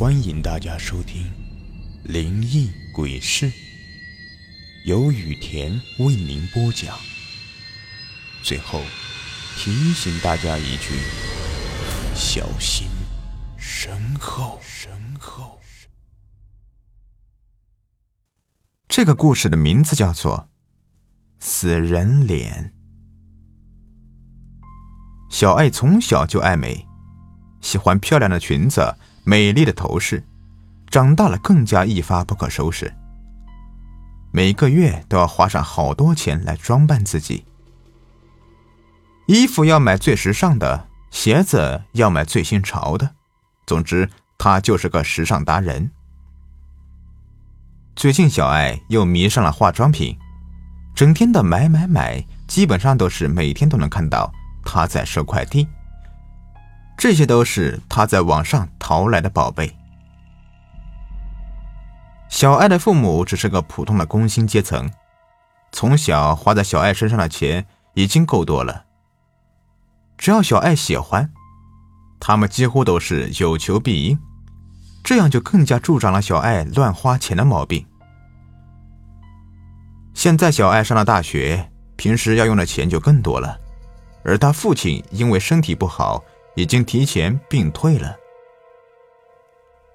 欢迎大家收听《灵异鬼事》，由雨田为您播讲。最后提醒大家一句：小心身后。身后。这个故事的名字叫做《死人脸》。小爱从小就爱美，喜欢漂亮的裙子。美丽的头饰，长大了更加一发不可收拾。每个月都要花上好多钱来装扮自己，衣服要买最时尚的，鞋子要买最新潮的。总之，她就是个时尚达人。最近，小爱又迷上了化妆品，整天的买买买，基本上都是每天都能看到她在收快递。这些都是他在网上淘来的宝贝。小爱的父母只是个普通的工薪阶层，从小花在小爱身上的钱已经够多了。只要小爱喜欢，他们几乎都是有求必应，这样就更加助长了小爱乱花钱的毛病。现在小爱上了大学，平时要用的钱就更多了，而他父亲因为身体不好。已经提前病退了，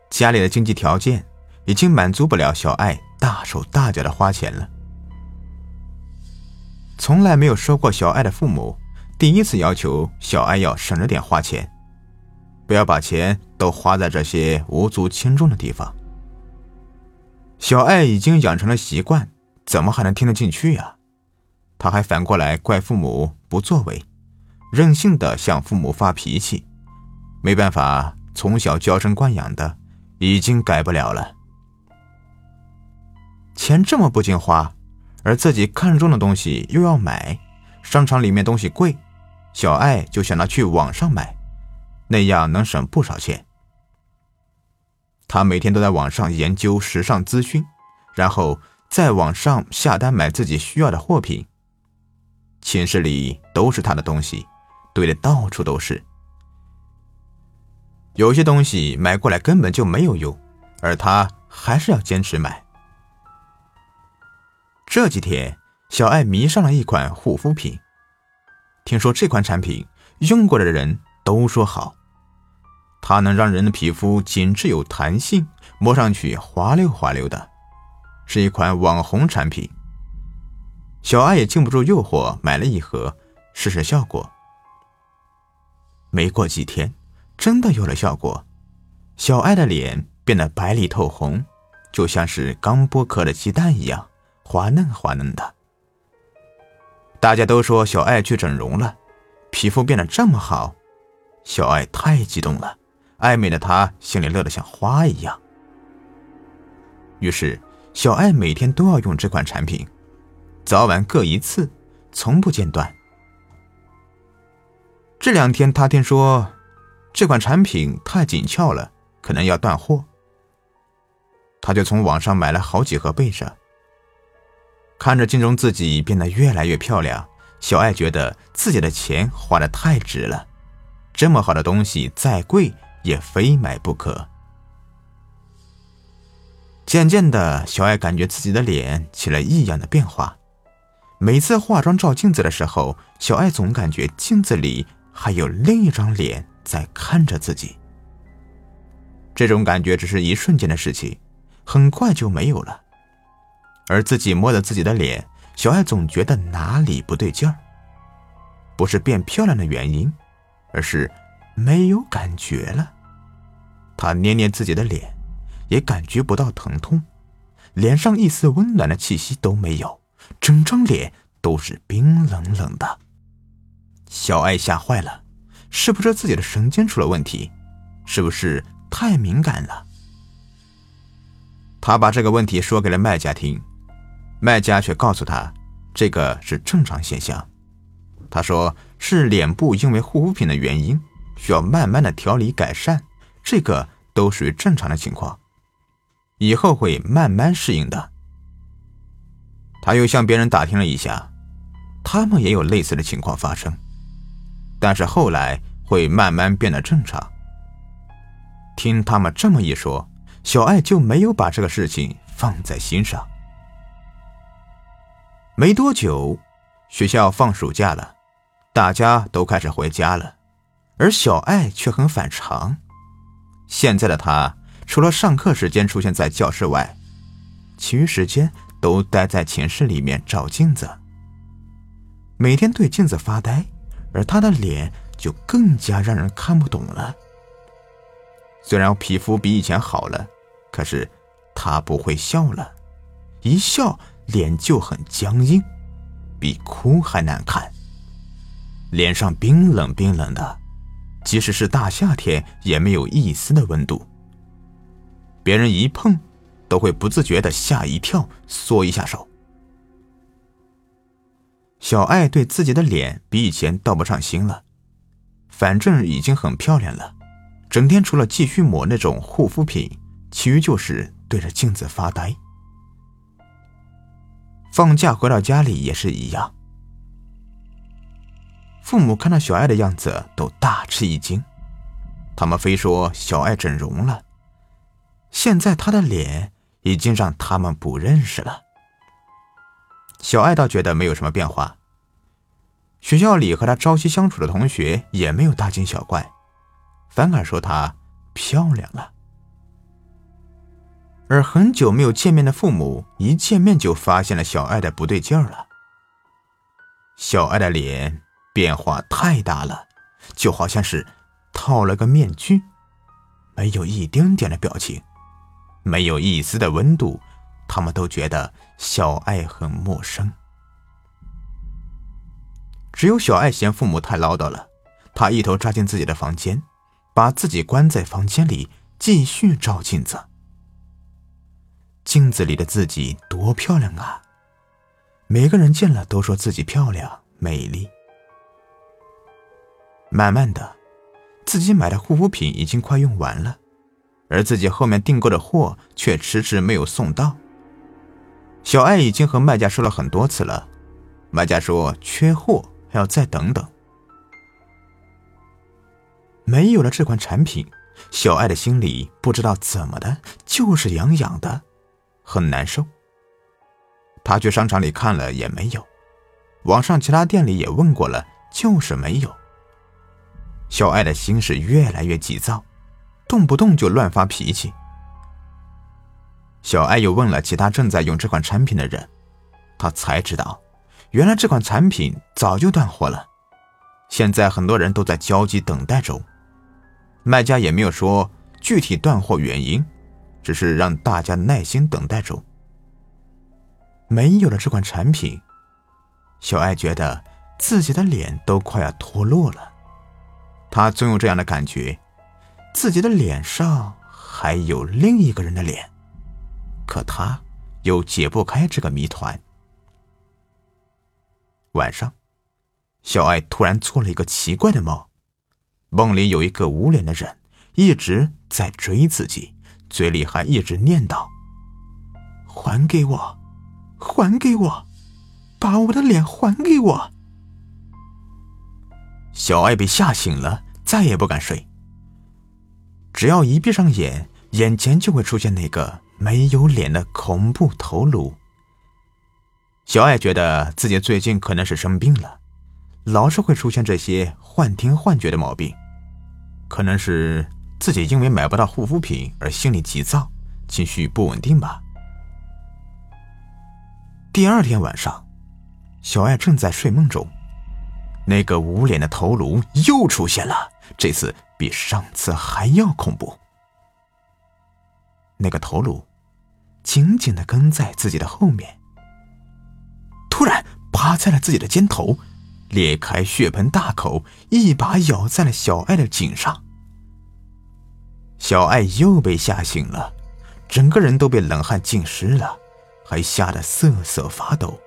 家里的经济条件已经满足不了小爱大手大脚的花钱了。从来没有说过小爱的父母第一次要求小爱要省着点花钱，不要把钱都花在这些无足轻重的地方。小爱已经养成了习惯，怎么还能听得进去呀？他还反过来怪父母不作为。任性的向父母发脾气，没办法，从小娇生惯养的，已经改不了了。钱这么不经花，而自己看中的东西又要买，商场里面东西贵，小爱就想拿去网上买，那样能省不少钱。他每天都在网上研究时尚资讯，然后在网上下单买自己需要的货品。寝室里都是他的东西。堆的到处都是，有些东西买过来根本就没有用，而他还是要坚持买。这几天，小爱迷上了一款护肤品，听说这款产品用过的人都说好，它能让人的皮肤紧致有弹性，摸上去滑溜滑溜的，是一款网红产品。小爱也禁不住诱惑，买了一盒试试效果。没过几天，真的有了效果，小爱的脸变得白里透红，就像是刚剥壳的鸡蛋一样，滑嫩滑嫩的。大家都说小爱去整容了，皮肤变得这么好，小爱太激动了，爱美的她心里乐得像花一样。于是，小爱每天都要用这款产品，早晚各一次，从不间断。这两天，他听说这款产品太紧俏了，可能要断货。他就从网上买了好几盒备着。看着镜中自己变得越来越漂亮，小爱觉得自己的钱花的太值了，这么好的东西再贵也非买不可。渐渐的，小爱感觉自己的脸起了异样的变化。每次化妆照镜子的时候，小爱总感觉镜子里。还有另一张脸在看着自己，这种感觉只是一瞬间的事情，很快就没有了。而自己摸着自己的脸，小爱总觉得哪里不对劲儿，不是变漂亮的原因，而是没有感觉了。她捏捏自己的脸，也感觉不到疼痛，脸上一丝温暖的气息都没有，整张脸都是冰冷冷的。小爱吓坏了，是不是自己的神经出了问题？是不是太敏感了？他把这个问题说给了卖家听，卖家却告诉他，这个是正常现象。他说是脸部因为护肤品的原因，需要慢慢的调理改善，这个都属于正常的情况，以后会慢慢适应的。他又向别人打听了一下，他们也有类似的情况发生。但是后来会慢慢变得正常。听他们这么一说，小爱就没有把这个事情放在心上。没多久，学校放暑假了，大家都开始回家了，而小爱却很反常。现在的她，除了上课时间出现在教室外，其余时间都待在寝室里面照镜子，每天对镜子发呆，而她的脸就更加让人看不懂了。虽然皮肤比以前好了，可是她不会笑了，一笑。脸就很僵硬，比哭还难看。脸上冰冷冰冷的，即使是大夏天也没有一丝的温度。别人一碰，都会不自觉的吓一跳，缩一下手。小爱对自己的脸比以前倒不上心了，反正已经很漂亮了，整天除了继续抹那种护肤品，其余就是对着镜子发呆。放假回到家里也是一样，父母看到小爱的样子都大吃一惊，他们非说小爱整容了，现在她的脸已经让他们不认识了。小爱倒觉得没有什么变化，学校里和她朝夕相处的同学也没有大惊小怪，反而说她漂亮了。而很久没有见面的父母，一见面就发现了小爱的不对劲儿了。小爱的脸变化太大了，就好像是套了个面具，没有一丁点的表情，没有一丝的温度，他们都觉得小爱很陌生。只有小爱嫌父母太唠叨了，她一头扎进自己的房间，把自己关在房间里，继续照镜子。镜子里的自己多漂亮啊！每个人见了都说自己漂亮、美丽。慢慢的，自己买的护肤品已经快用完了，而自己后面订购的货却迟迟没有送到。小爱已经和卖家说了很多次了，卖家说缺货，还要再等等。没有了这款产品，小爱的心里不知道怎么的，就是痒痒的。很难受。他去商场里看了也没有，网上其他店里也问过了，就是没有。小爱的心是越来越急躁，动不动就乱发脾气。小爱又问了其他正在用这款产品的人，他才知道，原来这款产品早就断货了，现在很多人都在焦急等待中。卖家也没有说具体断货原因。只是让大家耐心等待中。没有了这款产品，小爱觉得自己的脸都快要脱落了。她总有这样的感觉，自己的脸上还有另一个人的脸，可他又解不开这个谜团。晚上，小爱突然做了一个奇怪的梦，梦里有一个无脸的人一直在追自己。嘴里还一直念叨：“还给我，还给我，把我的脸还给我。”小爱被吓醒了，再也不敢睡。只要一闭上眼，眼前就会出现那个没有脸的恐怖头颅。小爱觉得自己最近可能是生病了，老是会出现这些幻听幻觉的毛病，可能是。自己因为买不到护肤品而心里急躁，情绪不稳定吧。第二天晚上，小爱正在睡梦中，那个无脸的头颅又出现了，这次比上次还要恐怖。那个头颅紧紧的跟在自己的后面，突然趴在了自己的肩头，裂开血盆大口，一把咬在了小爱的颈上。小爱又被吓醒了，整个人都被冷汗浸湿了，还吓得瑟瑟发抖。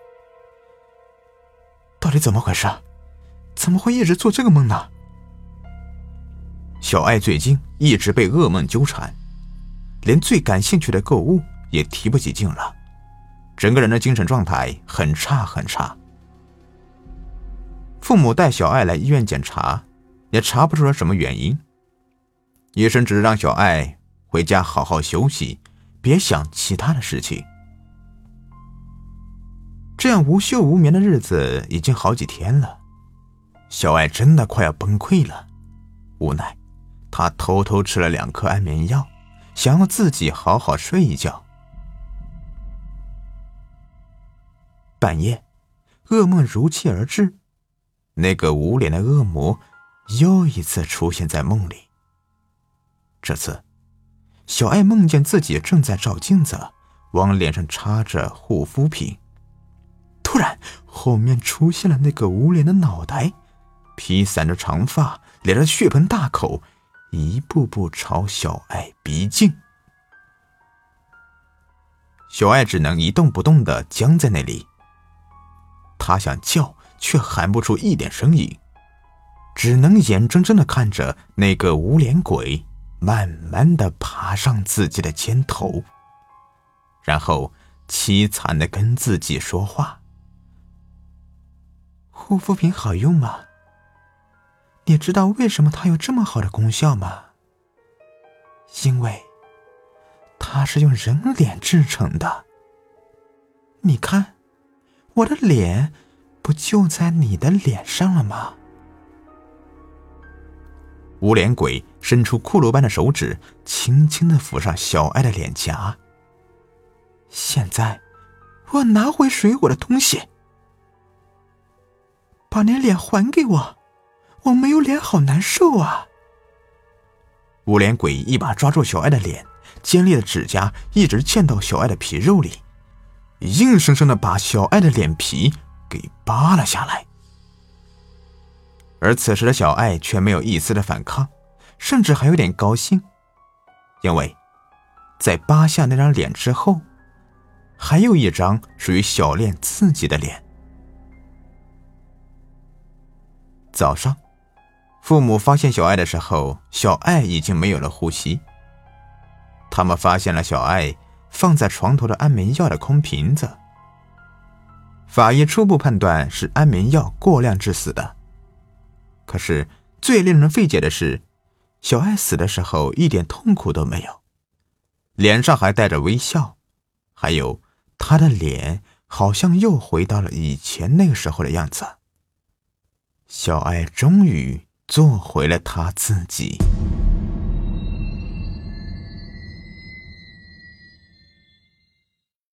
到底怎么回事？怎么会一直做这个梦呢？小爱最近一直被噩梦纠缠，连最感兴趣的购物也提不起劲了，整个人的精神状态很差很差。父母带小爱来医院检查，也查不出来什么原因。医生只是让小爱回家好好休息，别想其他的事情。这样无休无眠的日子已经好几天了，小爱真的快要崩溃了。无奈，她偷偷吃了两颗安眠药，想要自己好好睡一觉。半夜，噩梦如期而至，那个无脸的恶魔又一次出现在梦里。这次，小爱梦见自己正在照镜子，往脸上擦着护肤品。突然，后面出现了那个无脸的脑袋，披散着长发，咧着血盆大口，一步步朝小爱逼近。小爱只能一动不动的僵在那里。他想叫，却喊不出一点声音，只能眼睁睁的看着那个无脸鬼慢慢的爬上自己的肩头，然后凄惨的跟自己说话：“护肤品好用吗？你知道为什么它有这么好的功效吗？因为它是用人脸制成的。你看。”我的脸不就在你的脸上了吗？无脸鬼伸出骷髅般的手指，轻轻的抚上小爱的脸颊。现在，我拿回水果的东西，把你脸还给我，我没有脸，好难受啊！无脸鬼一把抓住小爱的脸，尖利的指甲一直嵌到小爱的皮肉里。硬生生的把小爱的脸皮给扒了下来，而此时的小爱却没有一丝的反抗，甚至还有点高兴，因为，在扒下那张脸之后，还有一张属于小恋自己的脸。早上，父母发现小爱的时候，小爱已经没有了呼吸。他们发现了小爱。放在床头的安眠药的空瓶子，法医初步判断是安眠药过量致死的。可是最令人费解的是，小爱死的时候一点痛苦都没有，脸上还带着微笑，还有她的脸好像又回到了以前那个时候的样子。小爱终于做回了他自己。